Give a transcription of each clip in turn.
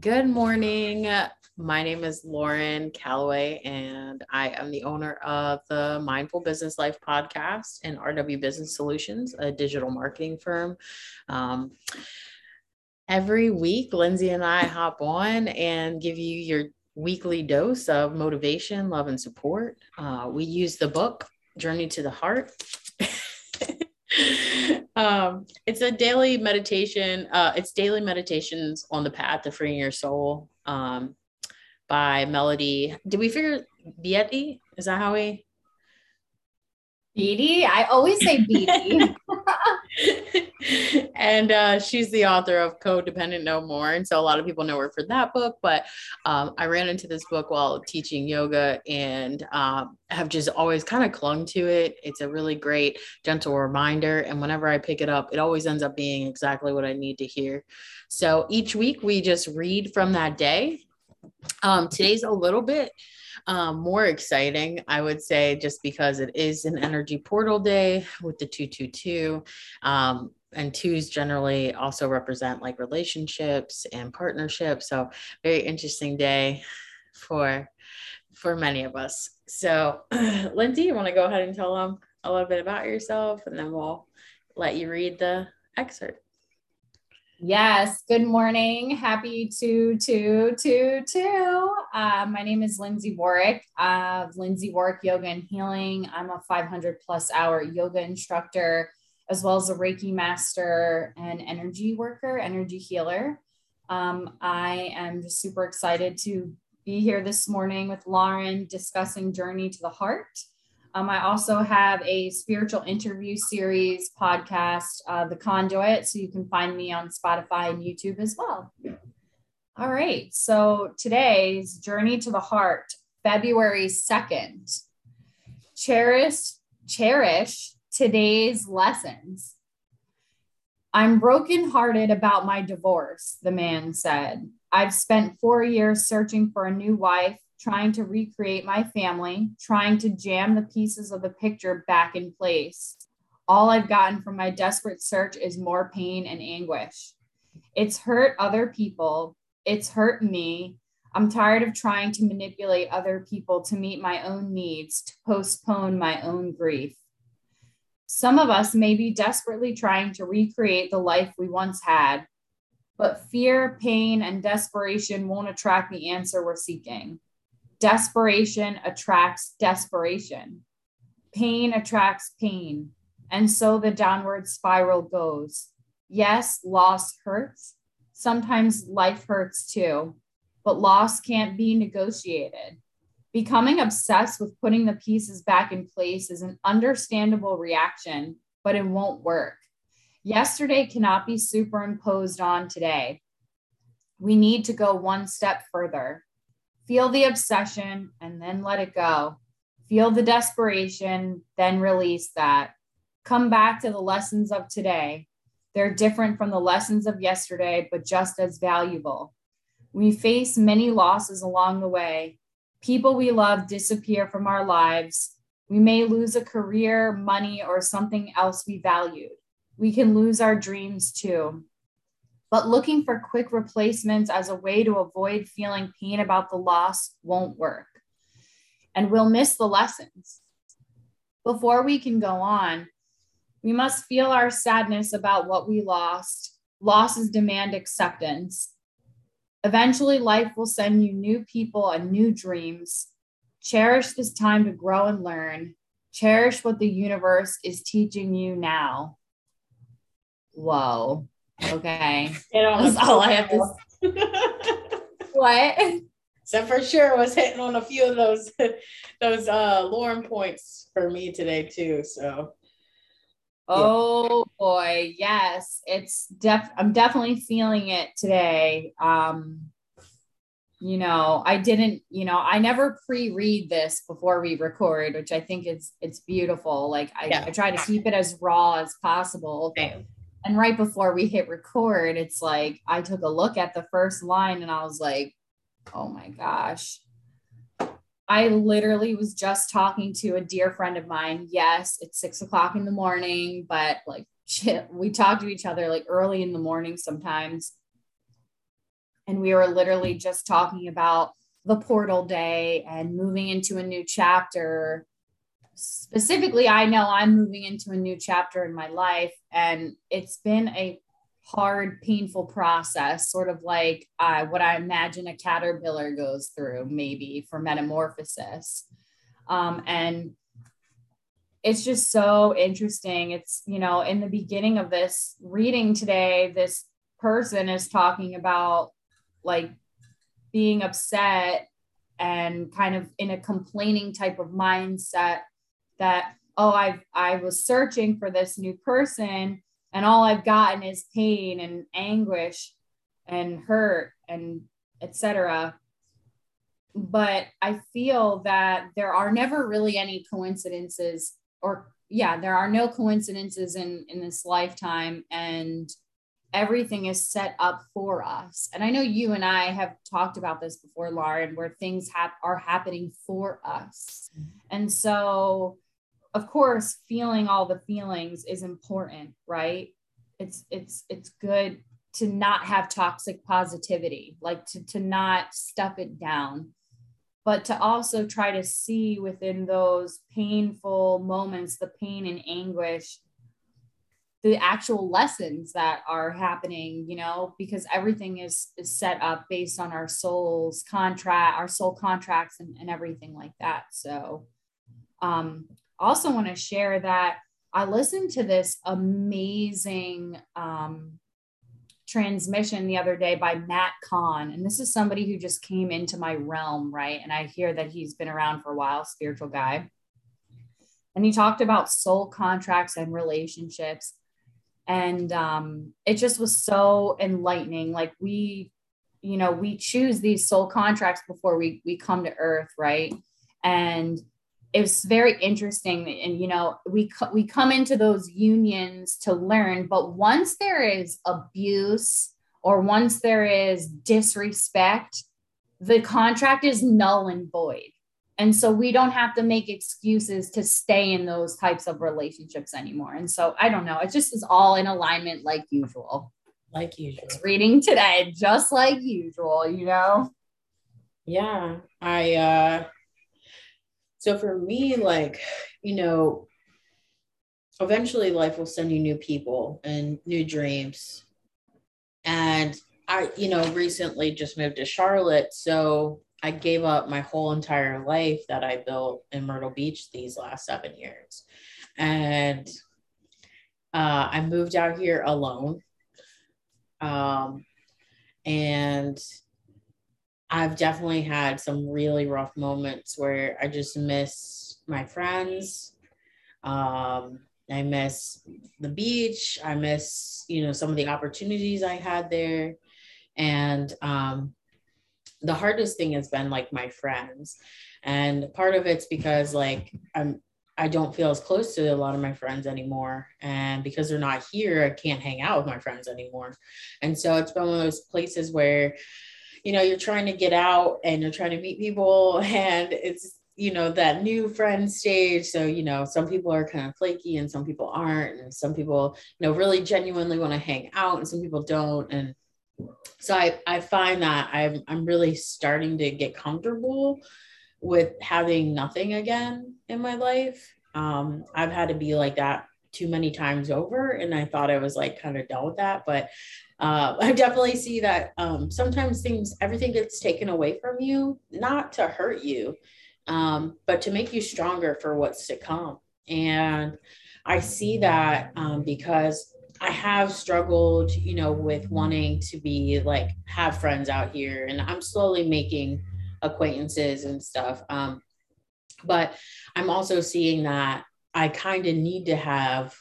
Good morning. My name is Lauren Calloway, and I am the owner of the Mindful Business Life podcast and RW Business Solutions, a digital marketing firm. Um, every week, Lindsay and I hop on and give you your weekly dose of motivation, love, and support. Uh, we use the book Journey to the Heart. um, it's a daily meditation. Uh, it's daily meditations on the path to freeing your soul um, by Melody. Did we figure Beattie? Is that how we? Beattie? I always say Beattie. and uh, she's the author of Codependent No More. And so a lot of people know her for that book. But um, I ran into this book while teaching yoga and um, have just always kind of clung to it. It's a really great, gentle reminder. And whenever I pick it up, it always ends up being exactly what I need to hear. So each week we just read from that day. Um, today's a little bit um, more exciting, I would say, just because it is an energy portal day with the 222. Um, and twos generally also represent like relationships and partnerships. So very interesting day for for many of us. So Lindsay, you want to go ahead and tell them a little bit about yourself and then we'll let you read the excerpt. Yes. Good morning. Happy to to to to. Uh, my name is Lindsay Warwick of Lindsay Warwick Yoga and Healing. I'm a 500 plus hour yoga instructor, as well as a Reiki master and energy worker, energy healer. Um, I am just super excited to be here this morning with Lauren discussing Journey to the Heart. Um, I also have a spiritual interview series podcast, uh, The Conduit. So you can find me on Spotify and YouTube as well. All right. So today's Journey to the Heart, February 2nd. Cherish, cherish today's lessons. I'm brokenhearted about my divorce, the man said. I've spent four years searching for a new wife trying to recreate my family, trying to jam the pieces of the picture back in place. All I've gotten from my desperate search is more pain and anguish. It's hurt other people, it's hurt me. I'm tired of trying to manipulate other people to meet my own needs, to postpone my own grief. Some of us may be desperately trying to recreate the life we once had, but fear, pain, and desperation won't attract the answer we're seeking. Desperation attracts desperation. Pain attracts pain. And so the downward spiral goes. Yes, loss hurts. Sometimes life hurts too, but loss can't be negotiated. Becoming obsessed with putting the pieces back in place is an understandable reaction, but it won't work. Yesterday cannot be superimposed on today. We need to go one step further. Feel the obsession and then let it go. Feel the desperation, then release that. Come back to the lessons of today. They're different from the lessons of yesterday, but just as valuable. We face many losses along the way. People we love disappear from our lives. We may lose a career, money, or something else we valued. We can lose our dreams too but looking for quick replacements as a way to avoid feeling pain about the loss won't work. And we'll miss the lessons. Before we can go on, we must feel our sadness about what we lost. Losses demand acceptance. Eventually, life will send you new people and new dreams. Cherish this time to grow and learn. Cherish what the universe is teaching you now. Whoa. Okay. That's all I have to What? So for sure was hitting on a few of those those uh Lauren points for me today too. So Oh yeah. boy, yes. It's def I'm definitely feeling it today. Um you know, I didn't, you know, I never pre-read this before we record, which I think it's it's beautiful. Like I, yeah. I try to keep it as raw as possible. Same and right before we hit record, it's like I took a look at the first line and I was like, oh my gosh. I literally was just talking to a dear friend of mine. Yes, it's six o'clock in the morning, but like shit, we talk to each other like early in the morning sometimes. and we were literally just talking about the portal day and moving into a new chapter specifically i know i'm moving into a new chapter in my life and it's been a hard painful process sort of like uh, what i imagine a caterpillar goes through maybe for metamorphosis. Um, and it's just so interesting. It's you know in the beginning of this reading today this person is talking about like being upset and kind of in a complaining type of mindset that oh i i was searching for this new person and all i've gotten is pain and anguish and hurt and etc but i feel that there are never really any coincidences or yeah there are no coincidences in in this lifetime and everything is set up for us. And I know you and I have talked about this before, Lauren, where things have are happening for us. Mm-hmm. And so, of course, feeling all the feelings is important, right? It's it's it's good to not have toxic positivity, like to, to not stuff it down, but to also try to see within those painful moments, the pain and anguish, the actual lessons that are happening you know because everything is, is set up based on our soul's contract our soul contracts and, and everything like that so um also want to share that i listened to this amazing um transmission the other day by matt kahn. And this is somebody who just came into my realm right? And i hear that he's been around for a while spiritual guy. And he talked about soul contracts and relationships. And um, it just was so enlightening. Like we you know we choose these soul contracts before we we come to earth right? And it was very interesting and you know we we come into those unions to learn but once there is abuse or once there is disrespect the contract is null and void and so we don't have to make excuses to stay in those types of relationships anymore. And so I don't know, it just is all in alignment like usual. Like usual. It's reading today, just like usual, you know? Yeah. I uh so for me, like, you know, eventually life will send you new people and new dreams. And I, you know, recently just moved to Charlotte. So I gave up my whole entire life that I built in Myrtle Beach these last seven years. And uh, I moved out here alone. Um, and I've definitely had some really rough moments where I just miss my friends. Um, I miss the beach. I miss, you know, some of the opportunities I had there. And um, the hardest thing has been like my friends and part of it's because like i'm i don't feel as close to a lot of my friends anymore and because they're not here i can't hang out with my friends anymore and so it's been one of those places where you know you're trying to get out and you're trying to meet people and it's you know that new friend stage so you know some people are kind of flaky and some people aren't and some people you know really genuinely want to hang out and some people don't and so I, I find that I'm, I'm really starting to get comfortable with having nothing again in my life. Um, I've had to be like that too many times over, and I thought I was like kind of done with that. But uh, I definitely see that um, sometimes things, everything gets taken away from you, not to hurt you, um, but to make you stronger for what's to come. And I see that um, because I have struggled, you know, with wanting to be like have friends out here, and I'm slowly making acquaintances and stuff. Um, but I'm also seeing that I kind of need to have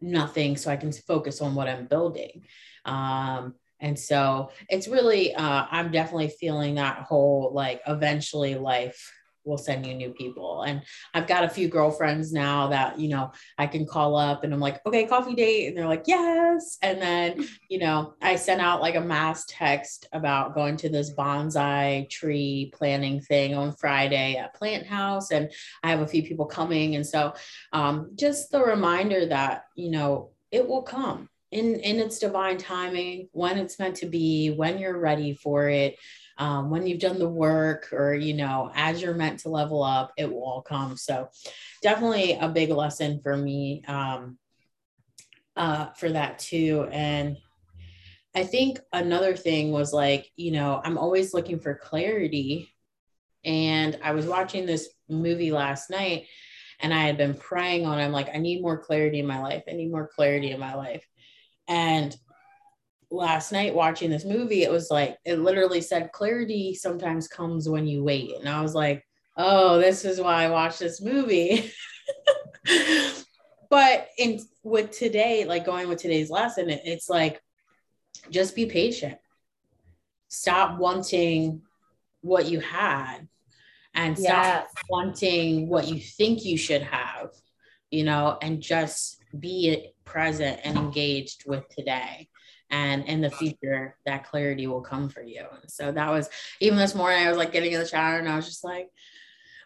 nothing so I can focus on what I'm building. Um, and so it's really, uh, I'm definitely feeling that whole like eventually life will send you new people. And I've got a few girlfriends now that, you know, I can call up and I'm like, okay, coffee date. And they're like, yes. And then, you know, I sent out like a mass text about going to this bonsai tree planting thing on Friday at Plant House. And I have a few people coming. And so um, just the reminder that, you know, it will come in in its divine timing when it's meant to be when you're ready for it um, when you've done the work or you know as you're meant to level up it will all come. So definitely a big lesson for me um, uh, for that too. And i think another thing was like you know i'm always looking for clarity. And i was watching this movie last night and i had been praying on i'm like i need more clarity in my life. I need more clarity in my life and last night watching this movie, it was like, it literally said clarity sometimes comes when you wait. And I was like, oh, this is why I watched this movie. but in with today, like going with today's lesson, it, it's like, just be patient. Stop wanting what you had and stop yes. wanting what you think you should have, you know, and just be present and engaged with today. And in the future that clarity will come for you. And so that was even this morning i was like getting in the shower and i was just like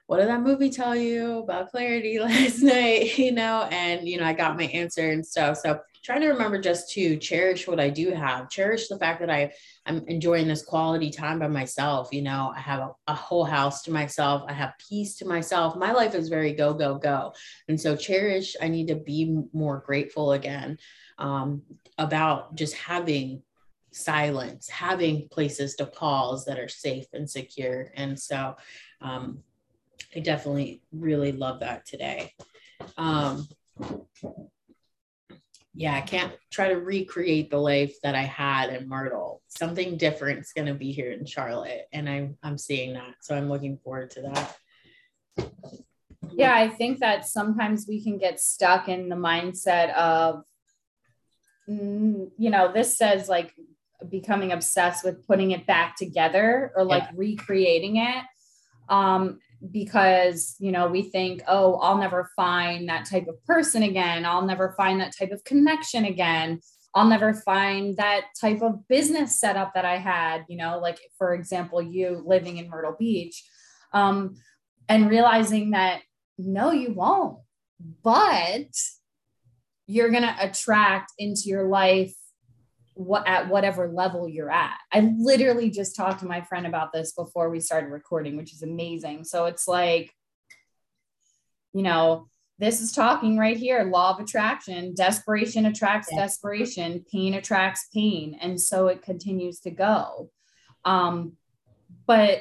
what did that movie tell you about clarity last night? You know and you know i got my answer and stuff. So trying to remember just to cherish what i do have cherish the fact that i i'm enjoying this quality time by myself you know i have a, a whole house to myself i have peace to myself my life is very go go go and so cherish i need to be more grateful again um, about just having silence, having places to pause that are safe and secure. And so um, I definitely really love that today. Um, yeah, I can't try to recreate the life that I had in Myrtle. Something different is going to be here in Charlotte, and I'm I'm seeing that. So I'm looking forward to that. Yeah, I think that sometimes we can get stuck in the mindset of Mm, you know, this says like becoming obsessed with putting it back together or like yeah. recreating it. Um, because you know we think oh i'll never find that type of person again. I'll never find that type of connection again. I'll never find that type of business setup that i had you know like for example you living in myrtle beach um, and realizing that no you won't but you're going to attract into your life what at whatever level you're at. I literally just talked to my friend about this before we started recording, which is amazing. So it's like, you know, this is talking right here law of attraction desperation attracts yeah. desperation pain attracts pain and so it continues to go um, but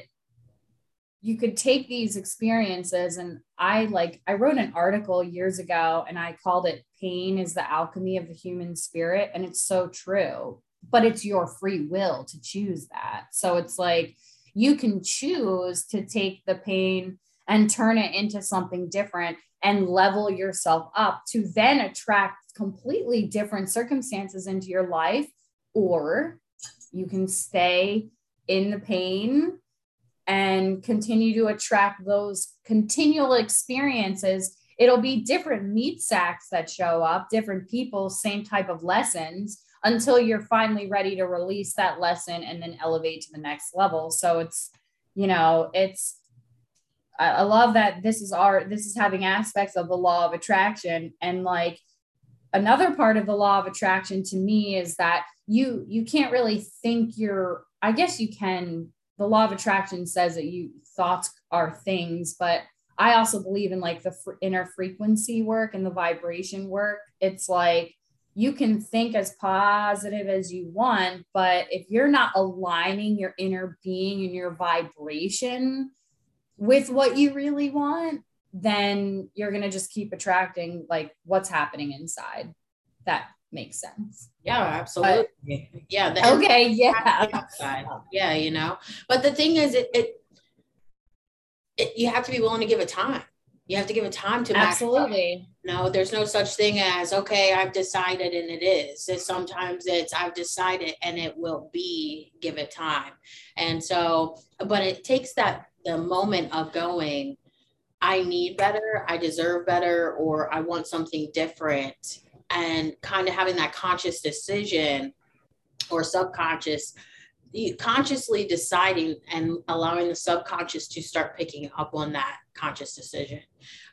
you could take these experiences and i like i wrote an article years ago and i called it pain is the alchemy of the human spirit and it's so true but it's your free will to choose that so it's like you can choose to take the pain and turn it into something different and level yourself up to then attract completely different circumstances into your life or you can stay in the pain and continue to attract those continual experiences. It'll be different meat sacks that show up, different people, same type of lessons until you're finally ready to release that lesson and then elevate to the next level. So it's, you know, it's, I, love that this is our, this is having aspects of the law of attraction. And like another part of the law of attraction to me is that you, you can't really think you're, I guess you can the law of attraction says that you thoughts are things, but I also believe in like the fr- inner frequency work and the vibration work. It's like you can think as positive as you want, but if you're not aligning your inner being and your vibration with what you really want, then you're going to just keep attracting like what's happening inside. That makes sense. Yeah, absolutely. But, yeah. okay. Yeah. Yeah. You know, but the thing is, it, it, it, you have to be willing to give it time. You have to give it time to absolutely. No, there's no such thing as okay, I've decided and it is. It's sometimes it's I've decided and it will be. Give it time, and so, but it takes that the moment of going. I need better. I deserve better, or I want something different and kind of having that conscious decision or subconscious consciously deciding and allowing the subconscious to start picking up on that conscious decision.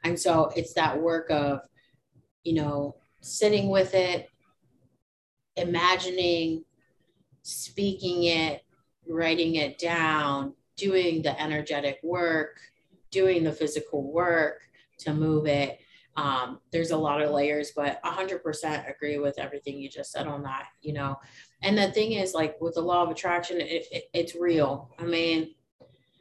And so it's that work of you know sitting with it imagining speaking it writing it down doing the energetic work doing the physical work to move it um, there's a lot of layers but 100% agree with everything you just said on that you know? And the thing is like with the law of attraction it, it, it's real. I mean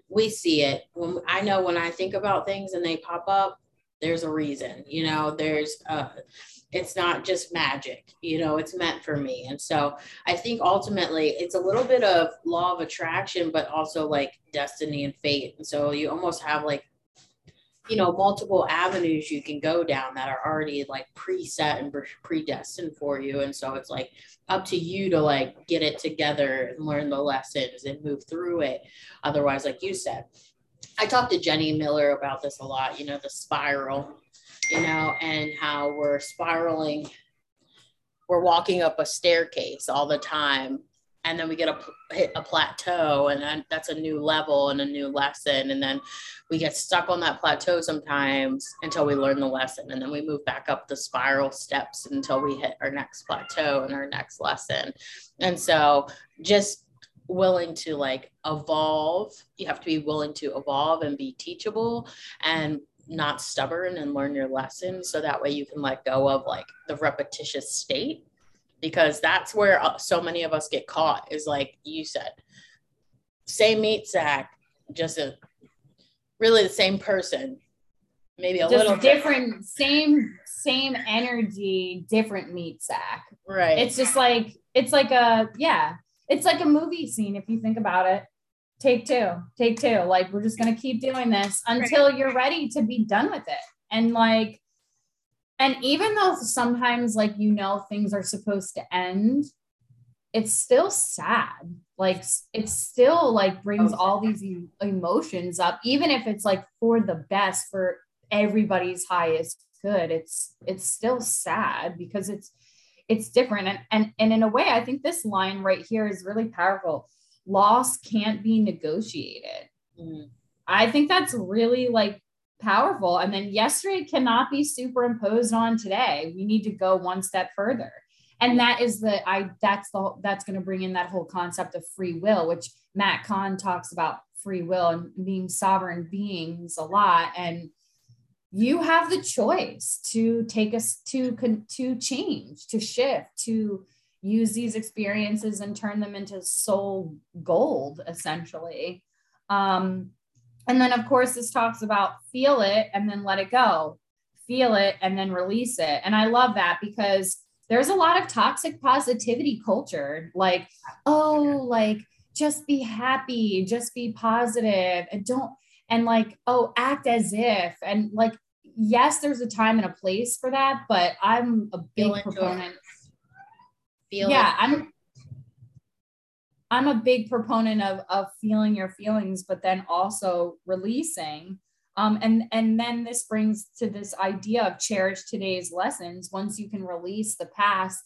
we see it. When i know when i think about things and they pop up there's a reason you know? There's uh it's not just magic you know? It's meant for me. And so i think ultimately it's a little bit of law of attraction but also like destiny and fate. And so you almost have like you know multiple avenues you can go down that are already like preset and predestined for you. And so it's like up to you to like get it together and learn the lessons and move through it. Otherwise like you said i talked to jenny miller about this a lot you know the spiral you know and how we're spiraling we're walking up a staircase all the time and then we get a hit a plateau and then that's a new level and a new lesson and then we get stuck on that plateau sometimes until we learn the lesson and then we move back up the spiral steps until we hit our next plateau and our next lesson. And so just willing to like evolve you have to be willing to evolve and be teachable and not stubborn and learn your lesson so that way you can let go of like the repetitious state because that's where uh, so many of us get caught is like you said same meat sack just a really the same person maybe a just little different, different same same energy different meat sack. Right. It's just like it's like a yeah it's like a movie scene if you think about it. Take two take two. Like we're just going to keep doing this until right. you're ready to be done with it. And like and even though sometimes like you know things are supposed to end it's still sad. Like it still like brings all these emotions up. Even if it's like for the best for everybody's highest good it's it's still sad because it's it's different. And and, and in a way i think this line right here is really powerful. Loss can't be negotiated. Mm. i think that's really like powerful. And then yesterday cannot be superimposed on today. We need to go one step further. And that is the I that's the that's going to bring in that whole concept of free will, which Matt Kahn talks about free will and being sovereign beings a lot. And you have the choice to take us to to change, to shift, to use these experiences and turn them into soul gold, essentially. Um, and then, of course, this talks about feel it and then let it go, feel it and then release it. And I love that because there's a lot of toxic positivity culture like, oh, like just be happy, just be positive, and don't, and like, oh, act as if. And like, yes, there's a time and a place for that, but I'm a big proponent. Feel yeah, I'm I'm a big proponent of, of feeling your feelings, but then also releasing. Um, and, and then this brings to this idea of cherish today's lessons. Once you can release the past,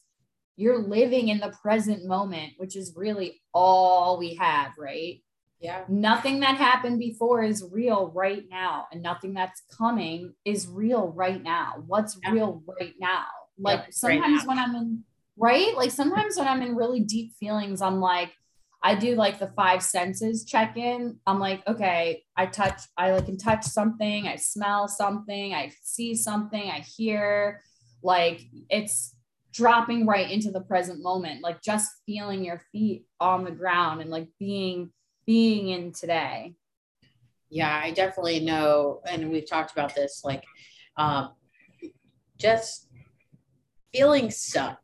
you're living in the present moment, which is really all we have, right? Yeah. Nothing that happened before is real right now, and nothing that's coming is real right now. What's yeah. real right now? Like yep, sometimes right when I'm in, right? Like sometimes when I'm in really deep feelings, I'm like, I do like the five senses check in. I'm like, okay, I touch, I like can touch something, I smell something, I see something, I hear. Like it's dropping right into the present moment, like just feeling your feet on the ground and like being being in today. Yeah, I definitely know, and we've talked about this, like um, just feeling suck.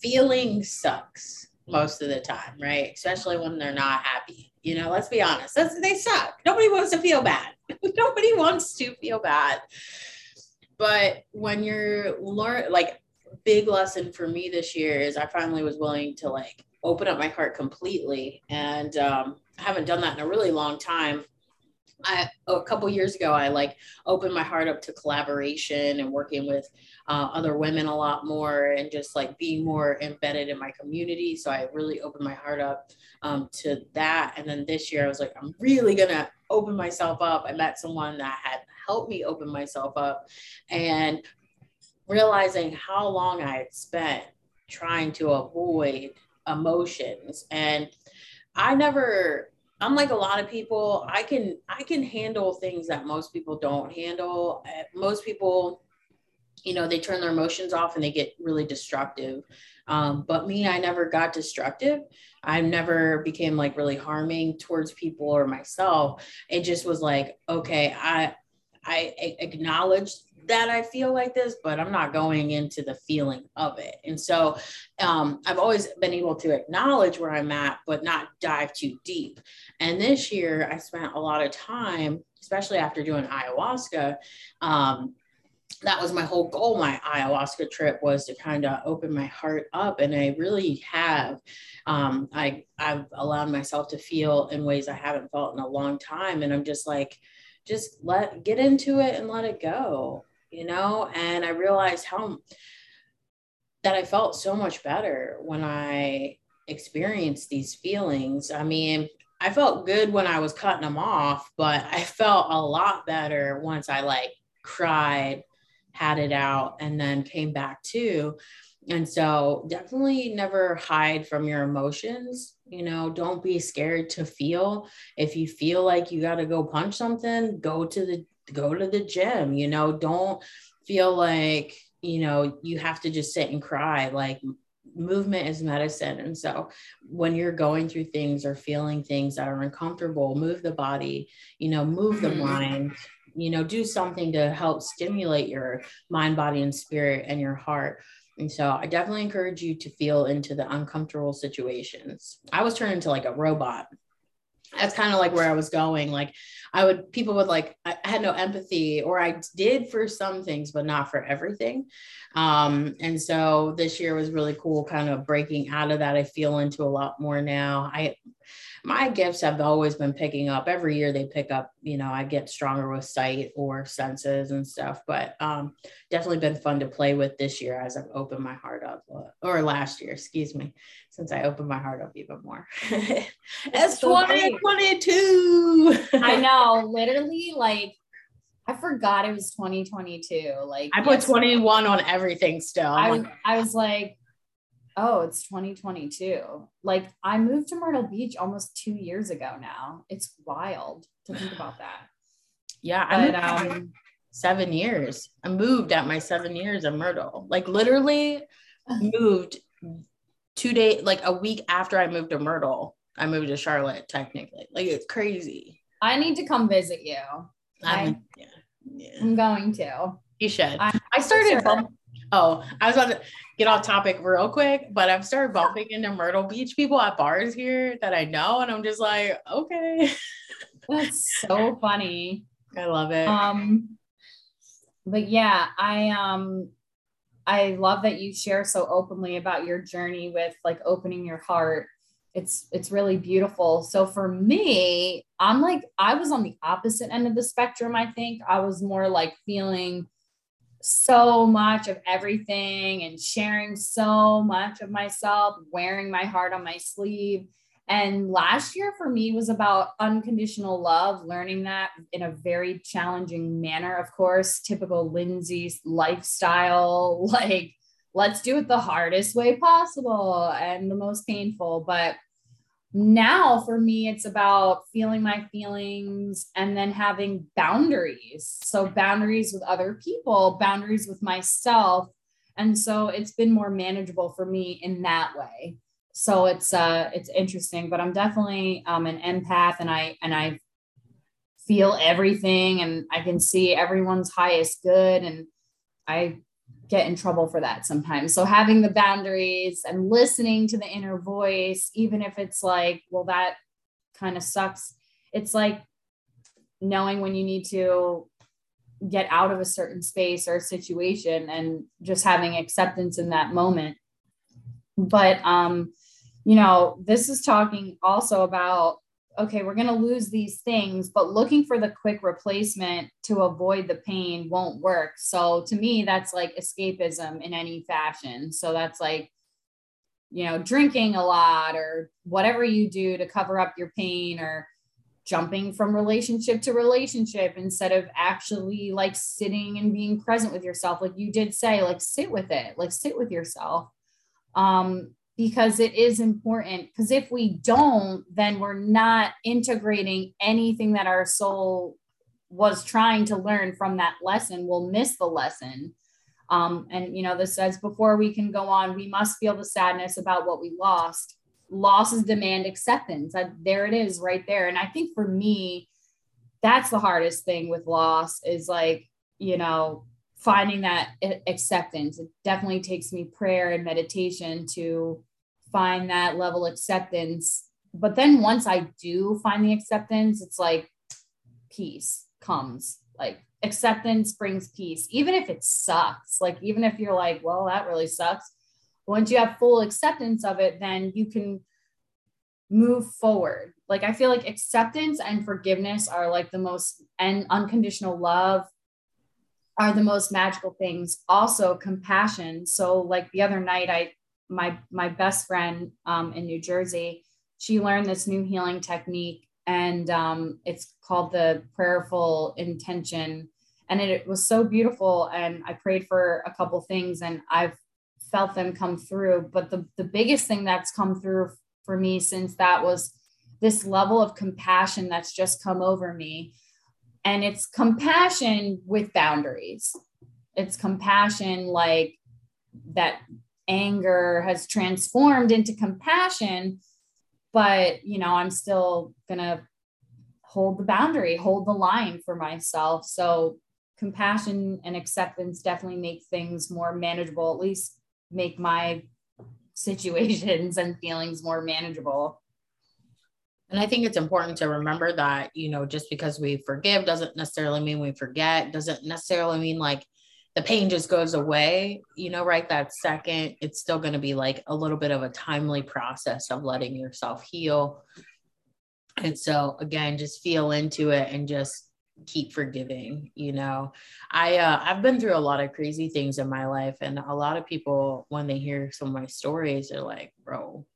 Feeling sucks most of the time, right? Especially when they're not happy. You know, let's be honest. That's, they suck. Nobody wants to feel bad. Nobody wants to feel bad. But when you're learn like big lesson for me this year is I finally was willing to like open up my heart completely. And um, I haven't done that in a really long time. I, a couple years ago, I like opened my heart up to collaboration and working with uh, other women a lot more and just like being more embedded in my community. So I really opened my heart up um, to that. And then this year I was like, I'm really gonna open myself up. I met someone that had helped me open myself up and realizing how long I had spent trying to avoid emotions and i never i'm like a lot of people i can i can handle things that most people don't handle. Uh, most people you know they turn their emotions off and they get really destructive. Um, but me i never got destructive. I never became like really harming towards people or myself. It just was like okay i i acknowledge that I feel like this, but I'm not going into the feeling of it. And so um, I've always been able to acknowledge where I'm at, but not dive too deep. And this year, I spent a lot of time, especially after doing ayahuasca. Um, that was my whole goal. My ayahuasca trip was to kind of open my heart up, and I really have. Um, I I've allowed myself to feel in ways I haven't felt in a long time, and I'm just like, just let get into it and let it go you know, and I realized how that I felt so much better when I experienced these feelings. I mean, I felt good when I was cutting them off, but I felt a lot better once I like cried, had it out, and then came back to. And so definitely never hide from your emotions. You know, don't be scared to feel. If you feel like you got to go punch something, go to the go to the gym, you know, don't feel like, you know, you have to just sit and cry. Like movement is medicine. And so when you're going through things or feeling things that are uncomfortable, move the body, you know, move the mm-hmm. mind, you know, do something to help stimulate your mind, body, and spirit and your heart. And so I definitely encourage you to feel into the uncomfortable situations. I was turned into like a robot that's kind of like where I was going. Like I would, people would like, I had no empathy or I did for some things, but not for everything. Um, and so this year was really cool, kind of breaking out of that. I feel into a lot more now. I, my gifts have always been picking up every year they pick up you know i get stronger with sight or senses and stuff but um, definitely been fun to play with this year as i've opened my heart up uh, or last year excuse me since i opened my heart up even more it's so 2022 i know literally like I forgot it was 2022. Like I put 21 on everything still. I, like, I was like, oh, it's 2022. Like I moved to Myrtle Beach almost two years ago now. It's wild to think about that. Yeah, I but, um, seven years. I moved at my seven years in Myrtle. Like literally moved two days, like a week after I moved to Myrtle. I moved to Charlotte technically. Like it's crazy. I need to come visit you. I, yeah, yeah. I'm going to. You should. I, I started sure. Oh, I was about to get off topic real quick, but I've started bumping into Myrtle Beach people at bars here that I know, and I'm just like, okay. That's so funny. I love it. Um, but yeah, I um I love that you share so openly about your journey with like opening your heart. It's it's really beautiful. So for me, I'm like I was on the opposite end of the spectrum, I think. I was more like feeling so much of everything and sharing so much of myself, wearing my heart on my sleeve. And last year for me was about unconditional love, learning that in a very challenging manner. Of course, typical Lindsay's lifestyle, like let's do it the hardest way possible and the most painful. But now for me it's about feeling my feelings and then having boundaries. So boundaries with other people boundaries with myself. And so it's been more manageable for me in that way. So it's uh it's interesting but i'm definitely um an empath and i and i feel everything and i can see everyone's highest good and i get in trouble for that sometimes. So having the boundaries and listening to the inner voice, even if it's like, well, that kind of sucks. It's like knowing when you need to get out of a certain space or situation and just having acceptance in that moment. But um, you know, this is talking also about okay, we're going to lose these things, but looking for the quick replacement to avoid the pain won't work. So to me, that's like escapism in any fashion. So that's like, you know, drinking a lot or whatever you do to cover up your pain or jumping from relationship to relationship instead of actually like sitting and being present with yourself. Like you did say, like sit with it, like sit with yourself. um, because it is important. Because if we don't, then we're not integrating anything that our soul was trying to learn from that lesson. We'll miss the lesson. Um, and you know, this says before we can go on, we must feel the sadness about what we lost. Losses demand acceptance. I, there it is, right there. And I think for me, that's the hardest thing with loss is like, you know, finding that acceptance. It definitely takes me prayer and meditation to find that level acceptance. But then once I do find the acceptance, it's like peace comes. Like acceptance brings peace, even if it sucks. Like, even if you're like, well, that really sucks. Once you have full acceptance of it, then you can move forward. Like, I feel like acceptance and forgiveness are like the most, and unconditional love are the most magical things. Also, compassion. So, like the other night, I, my, my best friend um, in New Jersey, she learned this new healing technique and um, it's called the prayerful intention. And it, was so beautiful and i prayed for a couple things and i've felt them come through. But the, the biggest thing that's come through for me since that was this level of compassion that's just come over me. And it's compassion with boundaries. It's compassion like that anger has transformed into compassion but you know i'm still gonna hold the boundary hold the line for myself. So compassion and acceptance definitely make things more manageable at least make my situations and feelings more manageable. And I think it's important to remember that, you know, just because we forgive doesn't necessarily mean we forget, doesn't necessarily mean like the pain just goes away, you know, right that second, it's still going to be like a little bit of a timely process of letting yourself heal. And so again, just feel into it and just keep forgiving, you know. I uh I've been through a lot of crazy things in my life and a lot of people when they hear some of my stories they're like, "Bro,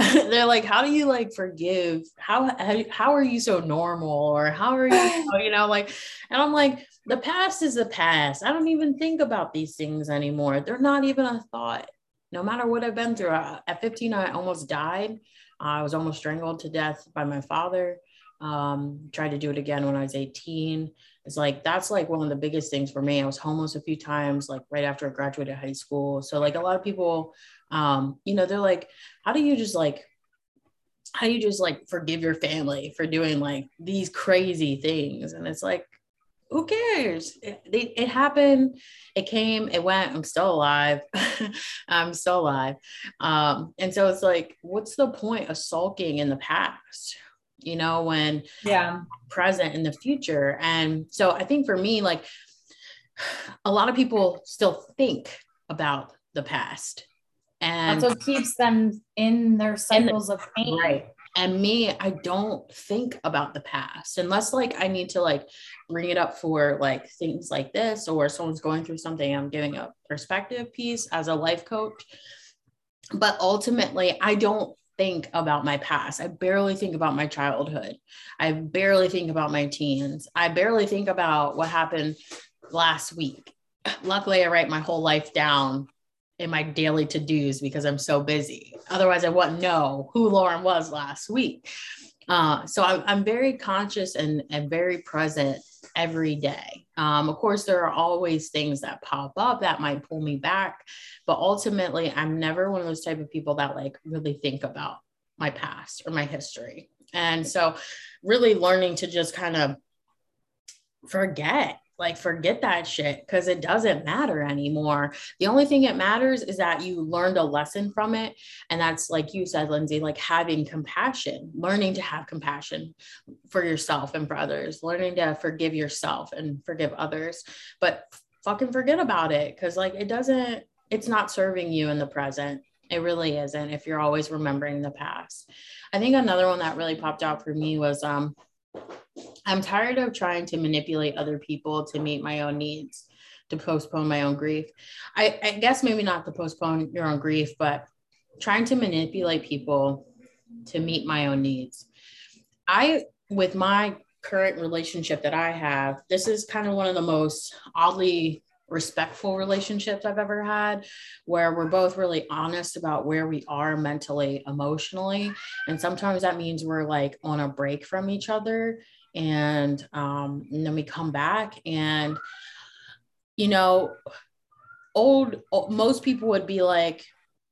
they're like how do you like forgive? How, how are you so normal? Or how are you you know like and i'm like the past is the past. I don't even think about these things anymore. They're not even a thought. No matter what i've been through at 15 i almost died. I was almost strangled to death by my father. Um, tried to do it again when i was 18 it's like that's like one of the biggest things for me i was homeless a few times like right after i graduated high school so like a lot of people um, you know, they're like, how do you just like, how do you just like forgive your family for doing like these crazy things? And it's like, who cares? It, it, it happened. It came, it went. I'm still alive. I'm still alive. Um, and so it's like, what's the point of sulking in the past? You know, when yeah, present in the future. And so I think for me, like a lot of people still think about the past and that's what keeps them in their cycles the, of pain. Right. And me, I don't think about the past unless like I need to like bring it up for like things like this or someone's going through something. I'm giving a perspective piece as a life coach. But ultimately, I don't think about my past. I barely think about my childhood. I barely think about my teens. I barely think about what happened last week. Luckily, I write my whole life down in my daily to dos because I'm so busy. Otherwise, I wouldn't know who Lauren was last week. Uh, so I'm, I'm very conscious and, and very present every day. Um, of course, there are always things that pop up that might pull me back, but ultimately, I'm never one of those type of people that like really think about my past or my history. And so, really learning to just kind of forget like forget that shit because it doesn't matter anymore. The only thing it matters is that you learned a lesson from it. And that's like you said, Lindsay, like having compassion, learning to have compassion for yourself and for others, learning to forgive yourself and forgive others. But fucking forget about it because like it doesn't, it's not serving you in the present. It really isn't if you're always remembering the past. I think another one that really popped out for me was um I'm tired of trying to manipulate other people to meet my own needs, to postpone my own grief. I, I guess maybe not to postpone your own grief, but trying to manipulate people to meet my own needs. I, with my current relationship that I have, this is kind of one of the most oddly respectful relationships I've ever had, where we're both really honest about where we are mentally, emotionally. And sometimes that means we're like on a break from each other. And, um, and then we come back and, you know, old, most people would be like,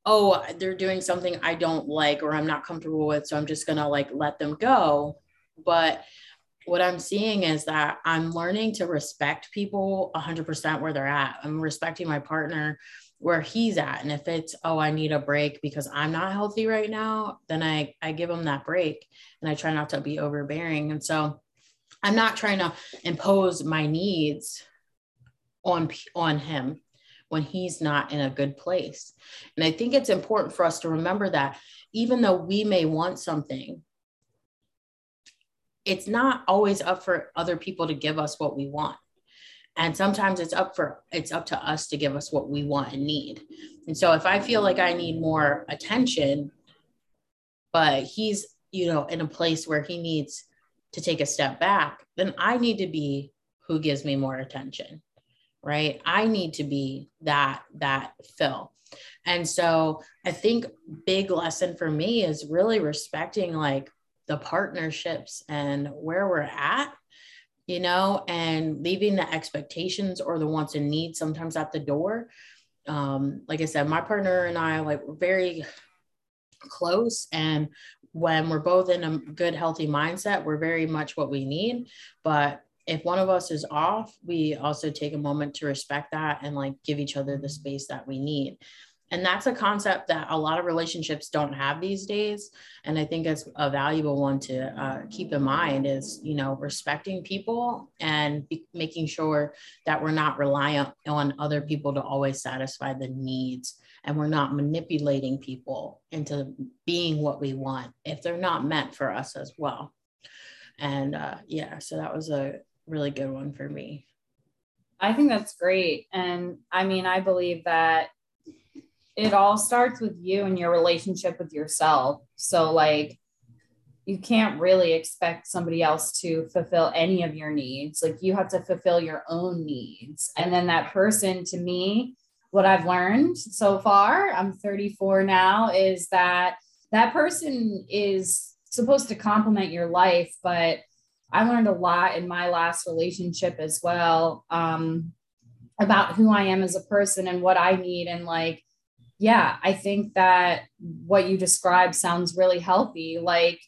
oh, they're doing something I don't like or I'm not comfortable with. So I'm just going to like let them go. But what I'm seeing is that I'm learning to respect people 100% where they're at. I'm respecting my partner where he's at. And if it's, oh, I need a break because I'm not healthy right now, then I, I give him that break and I try not to be overbearing. And so I'm not trying to impose my needs on, on him when he's not in a good place. And I think it's important for us to remember that even though we may want something, it's not always up for other people to give us what we want. And sometimes it's up for it's up to us to give us what we want and need. And so if i feel like i need more attention but he's you know in a place where he needs to take a step back then i need to be who gives me more attention right? I need to be that that fill. And so i think big lesson for me is really respecting like the partnerships and where we're at you know and leaving the expectations or the wants and needs sometimes at the door. Um, like i said my partner and i like we're very close and when we're both in a good healthy mindset we're very much what we need. But if one of us is off we also take a moment to respect that and like give each other the space that we need and that's a concept that a lot of relationships don't have these days. And i think it's a valuable one to uh, keep in mind is you know respecting people and making sure that we're not reliant on other people to always satisfy the needs. And we're not manipulating people into being what we want if they're not meant for us as well. And uh, yeah so that was a really good one for me. I think that's great. And i mean i believe that it all starts with you and your relationship with yourself. So, like, you can't really expect somebody else to fulfill any of your needs. Like, you have to fulfill your own needs. And then that person, to me, what I've learned so far, I'm 34 now, is that that person is supposed to complement your life. But I learned a lot in my last relationship as well um, about who I am as a person and what I need. And like, yeah, I think that what you described sounds really healthy. Like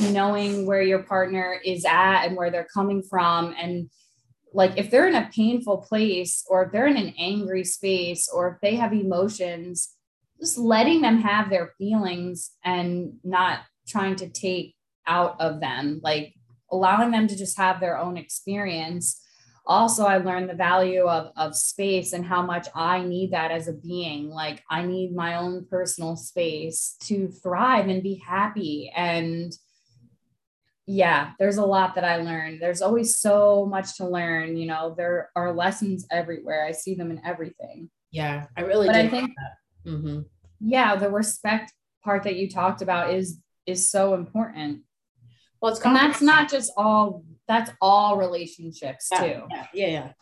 knowing where your partner is at and where they're coming from. And like if they're in a painful place or if they're in an angry space or if they have emotions, just letting them have their feelings and not trying to take out of them, like allowing them to just have their own experience also i learned the value of, of space and how much i need that as a being. Like i need my own personal space to thrive and be happy. And yeah there's a lot that i learned. There's always so much to learn you know there are lessons everywhere. I see them in everything. Yeah i really but i think mm-hmm. yeah the respect part that you talked about is is so important. Well it's and that's not just all that's all relationships yeah, too. Yeah, yeah, yeah.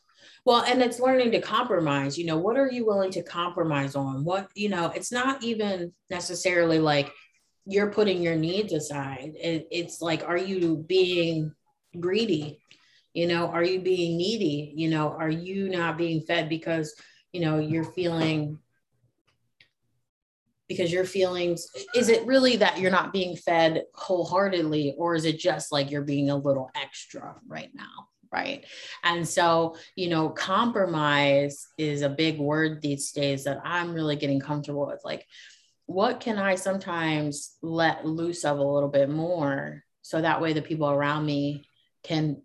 Well, and it's learning to compromise. You know, what are you willing to compromise on? What, you know, it's not even necessarily like you're putting your needs aside. It, it's like, are you being greedy? You know, are you being needy? You know, are you not being fed because, you know, you're feeling because your feelings is it really that you're not being fed wholeheartedly or is it just like you're being a little extra right now right? And so you know compromise is a big word these days that i'm really getting comfortable with. Like what can i sometimes let loose of a little bit more so that way the people around me can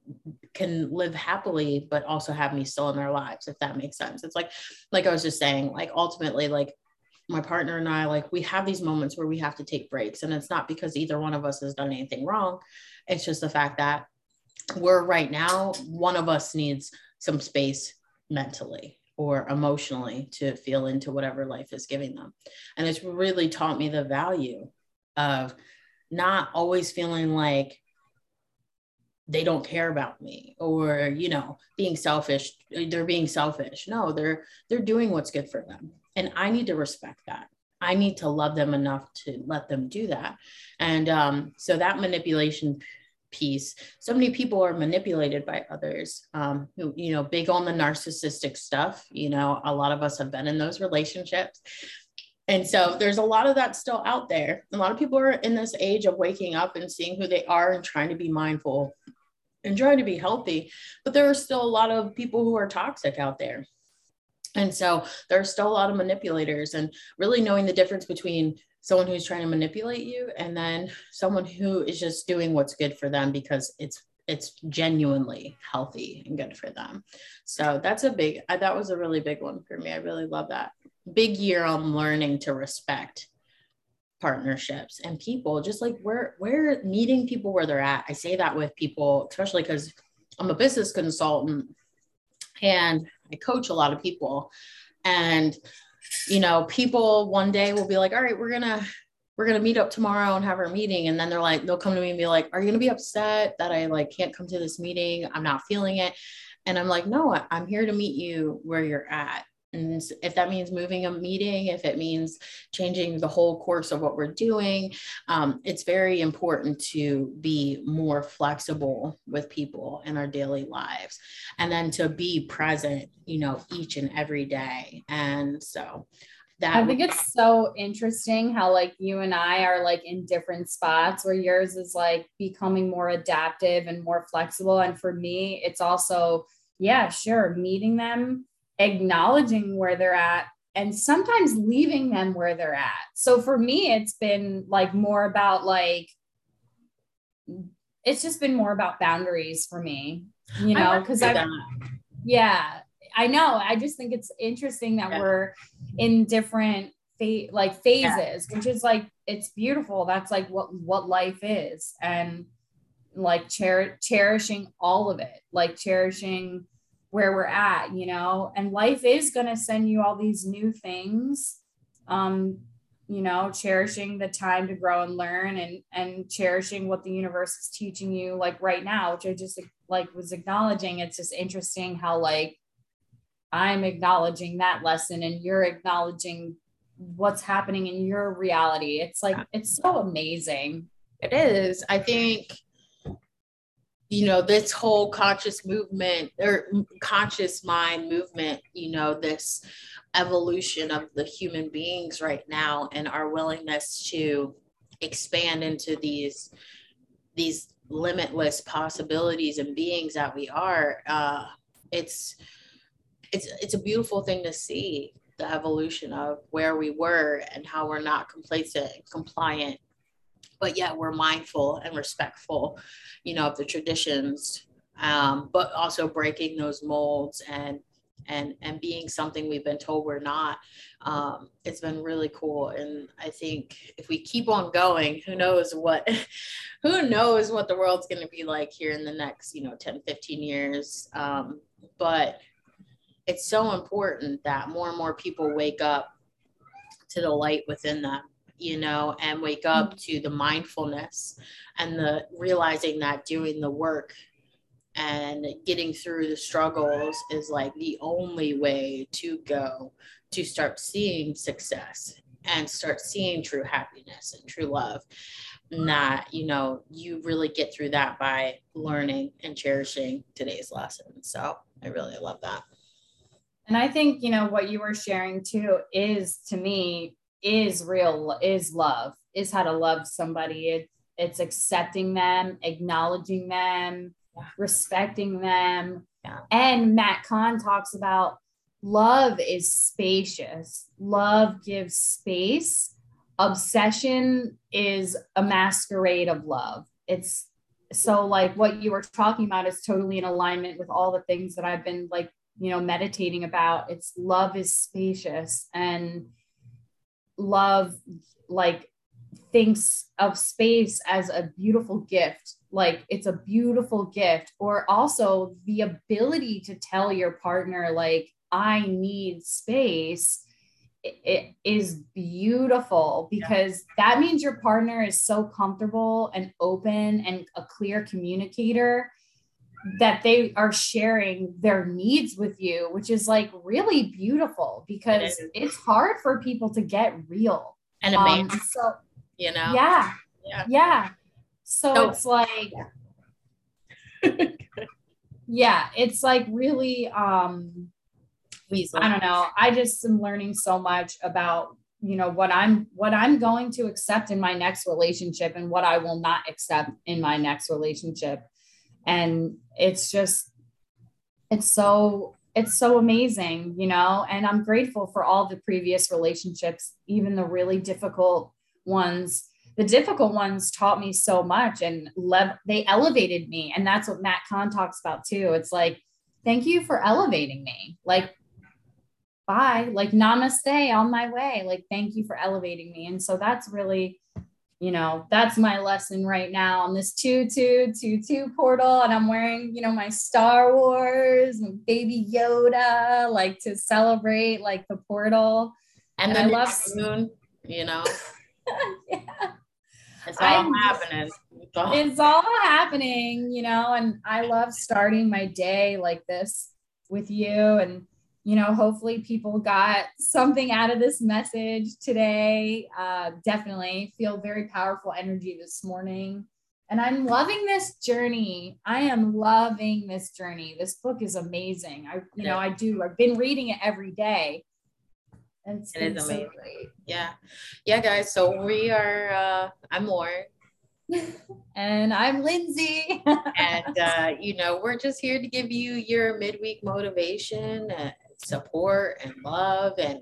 can live happily but also have me still in their lives if that makes sense. It's like like i was just saying like ultimately like my partner and I, like, we have these moments where we have to take breaks. And it's not because either one of us has done anything wrong. It's just the fact that we're right now, one of us needs some space mentally or emotionally to feel into whatever life is giving them. And it's really taught me the value of not always feeling like they don't care about me or you know being selfish they're being selfish no they're they're doing what's good for them and i need to respect that i need to love them enough to let them do that and um, so that manipulation piece so many people are manipulated by others um, who you know big on the narcissistic stuff you know a lot of us have been in those relationships and so there's a lot of that still out there. A lot of people are in this age of waking up and seeing who they are and trying to be mindful and trying to be healthy. But there are still a lot of people who are toxic out there. And so there are still a lot of manipulators and really knowing the difference between someone who's trying to manipulate you and then someone who is just doing what's good for them because it's it's genuinely healthy and good for them. So that's a big that was a really big one for me. I really love that big year on learning to respect partnerships and people just like we're we're meeting people where they're at i say that with people especially because i'm a business consultant and i coach a lot of people. And you know people one day will be like all right we're gonna we're gonna meet up tomorrow and have our meeting. And then they're like they'll come to me and be like are you gonna be upset that i like can't come to this meeting? I'm not feeling it. And i'm like no i'm here to meet you where you're at and if that means moving a meeting, if it means changing the whole course of what we're doing, um, it's very important to be more flexible with people in our daily lives and then to be present, you know, each and every day. And so that I think it's so interesting how like you and I are like in different spots where yours is like becoming more adaptive and more flexible. And for me, it's also, yeah, sure, meeting them acknowledging where they're at and sometimes leaving them where they're at. So for me, it's been like more about like, it's just been more about boundaries for me, you know, because I, yeah, I know. I just think it's interesting that yeah. we're in different fa- like phases, yeah. which is like, it's beautiful. That's like what, what life is. And like cher- cherishing all of it, like cherishing where we're at, you know, and life is going to send you all these new things. Um, you know, cherishing the time to grow and learn and and cherishing what the universe is teaching you like right now, which I just like was acknowledging. It's just interesting how like I'm acknowledging that lesson and you're acknowledging what's happening in your reality. It's like it's so amazing. It is. I think you know this whole conscious movement or conscious mind movement you know this evolution of the human beings right now and our willingness to expand into these these limitless possibilities and beings that we are uh, it's it's it's a beautiful thing to see the evolution of where we were and how we're not complacent compliant but yet we're mindful and respectful, you know, of the traditions, um, but also breaking those molds and and and being something we've been told we're not. Um, it's been really cool, and I think if we keep on going, who knows what, who knows what the world's going to be like here in the next, you know, 10, 15 years. Um, but it's so important that more and more people wake up to the light within them you know, and wake up mm-hmm. to the mindfulness and the realizing that doing the work and getting through the struggles is like the only way to go to start seeing success and start seeing true happiness and true love. And that you know you really get through that by learning and cherishing today's lesson. So i really love that. And i think you know what you were sharing too is to me is real is love is how to love somebody. It, it's accepting them acknowledging them yeah. respecting them. Yeah. and matt kahn talks about love is spacious. Love gives space. Obsession is a masquerade of love. It's so like what you were talking about is totally in alignment with all the things that i've been like you know meditating about. It's love is spacious. And love like thinks of space as a beautiful gift like it's a beautiful gift or also the ability to tell your partner like i need space it, it is beautiful because yeah. that means your partner is so comfortable and open and a clear communicator that they are sharing their needs with you, which is like really beautiful because it it's hard for people to get real. And amazing. Um, so, you know? Yeah. Yeah. Yeah. So, so it's like, yeah. yeah, it's like really, um, I don't know. I just am learning so much about you know what i'm what i'm going to accept in my next relationship and what i will not accept in my next relationship and it's just it's so it's so amazing you know? And i'm grateful for all the previous relationships even the really difficult ones. The difficult ones taught me so much and lev- they elevated me. And that's what matt kahn talks about too. It's like thank you for elevating me. Like bye. Like namaste on my way. Like thank you for elevating me. And so that's really you know, that's my lesson right now on this 2222 portal. And I'm wearing, you know, my Star Wars and baby Yoda, like to celebrate like the portal. And, and I love moon, you know. yeah. It's all I'm, happening. It's all. it's all happening, you know, and I love starting my day like this with you and you know, hopefully people got something out of this message today. Uh, definitely feel very powerful energy this morning. And I'm loving this journey. I am loving this journey. This book is amazing. I, you know, I do. I've been reading it every day. It's it is amazing. So yeah. Yeah, guys. So we are, uh, I'm Lauren. and I'm Lindsay. and, uh, you know, we're just here to give you your midweek motivation support and love and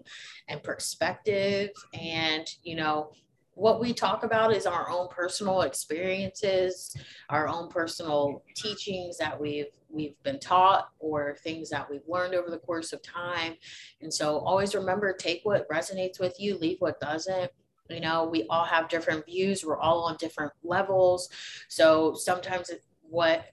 and perspective. And you know what we talk about is our own personal experiences our own personal teachings that we've we've been taught or things that we've learned over the course of time. And so always remember take what resonates with you leave what doesn't. You know we all have different views. We're all on different levels. So sometimes what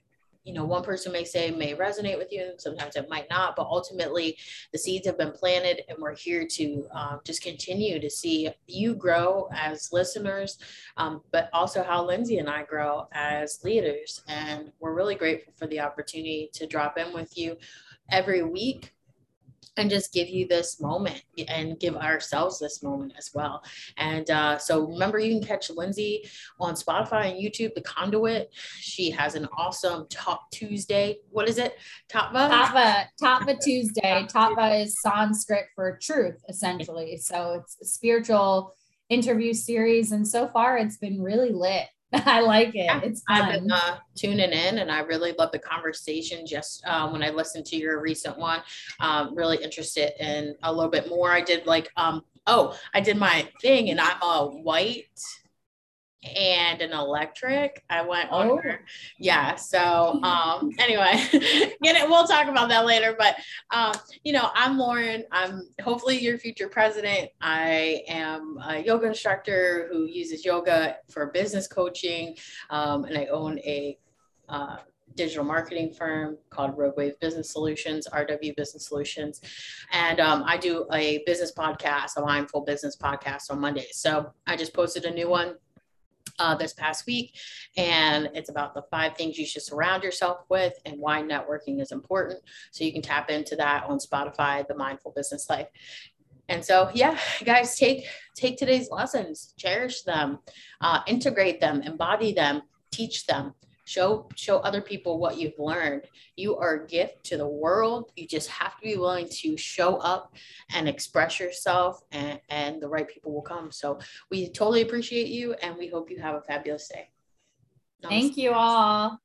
you know one person may say may resonate with you sometimes it might not but ultimately the seeds have been planted and we're here to um, just continue to see you grow as listeners um, but also how lindsay and i grow as leaders. And we're really grateful for the opportunity to drop in with you every week and just give you this moment and give ourselves this moment as well. And uh, so remember, you can catch Lindsay on Spotify and YouTube, The Conduit. She has an awesome Top Tuesday. What is it? Tatva? Tatva, Tatva Tuesday. Tatva is Sanskrit for truth, essentially. So it's a spiritual interview series. And so far, it's been really lit. I like it. It's fun. I've been uh, tuning in, and I really love the conversation. Just uh, when I listened to your recent one, um, really interested in a little bit more. I did like, um, oh, I did my thing, and I'm a white and an electric. I went oh. on her. Yeah. So um anyway, get it. We'll talk about that later. But um, you know, I'm Lauren. I'm hopefully your future president. I am a yoga instructor who uses yoga for business coaching. Um, and I own a uh, digital marketing firm called Rogue Wave Business Solutions, RW Business Solutions. And um, I do a business podcast, a mindful business podcast on Mondays. So I just posted a new one uh, this past week. And it's about the five things you should surround yourself with and why networking is important. So you can tap into that on Spotify, The Mindful Business Life. And so, yeah, guys, take take today's lessons, cherish them, uh, integrate them, embody them, teach them show show other people what you've learned. You are a gift to the world. You just have to be willing to show up and express yourself and and the right people will come. So we totally appreciate you and we hope you have a fabulous day. Namaste. thank you all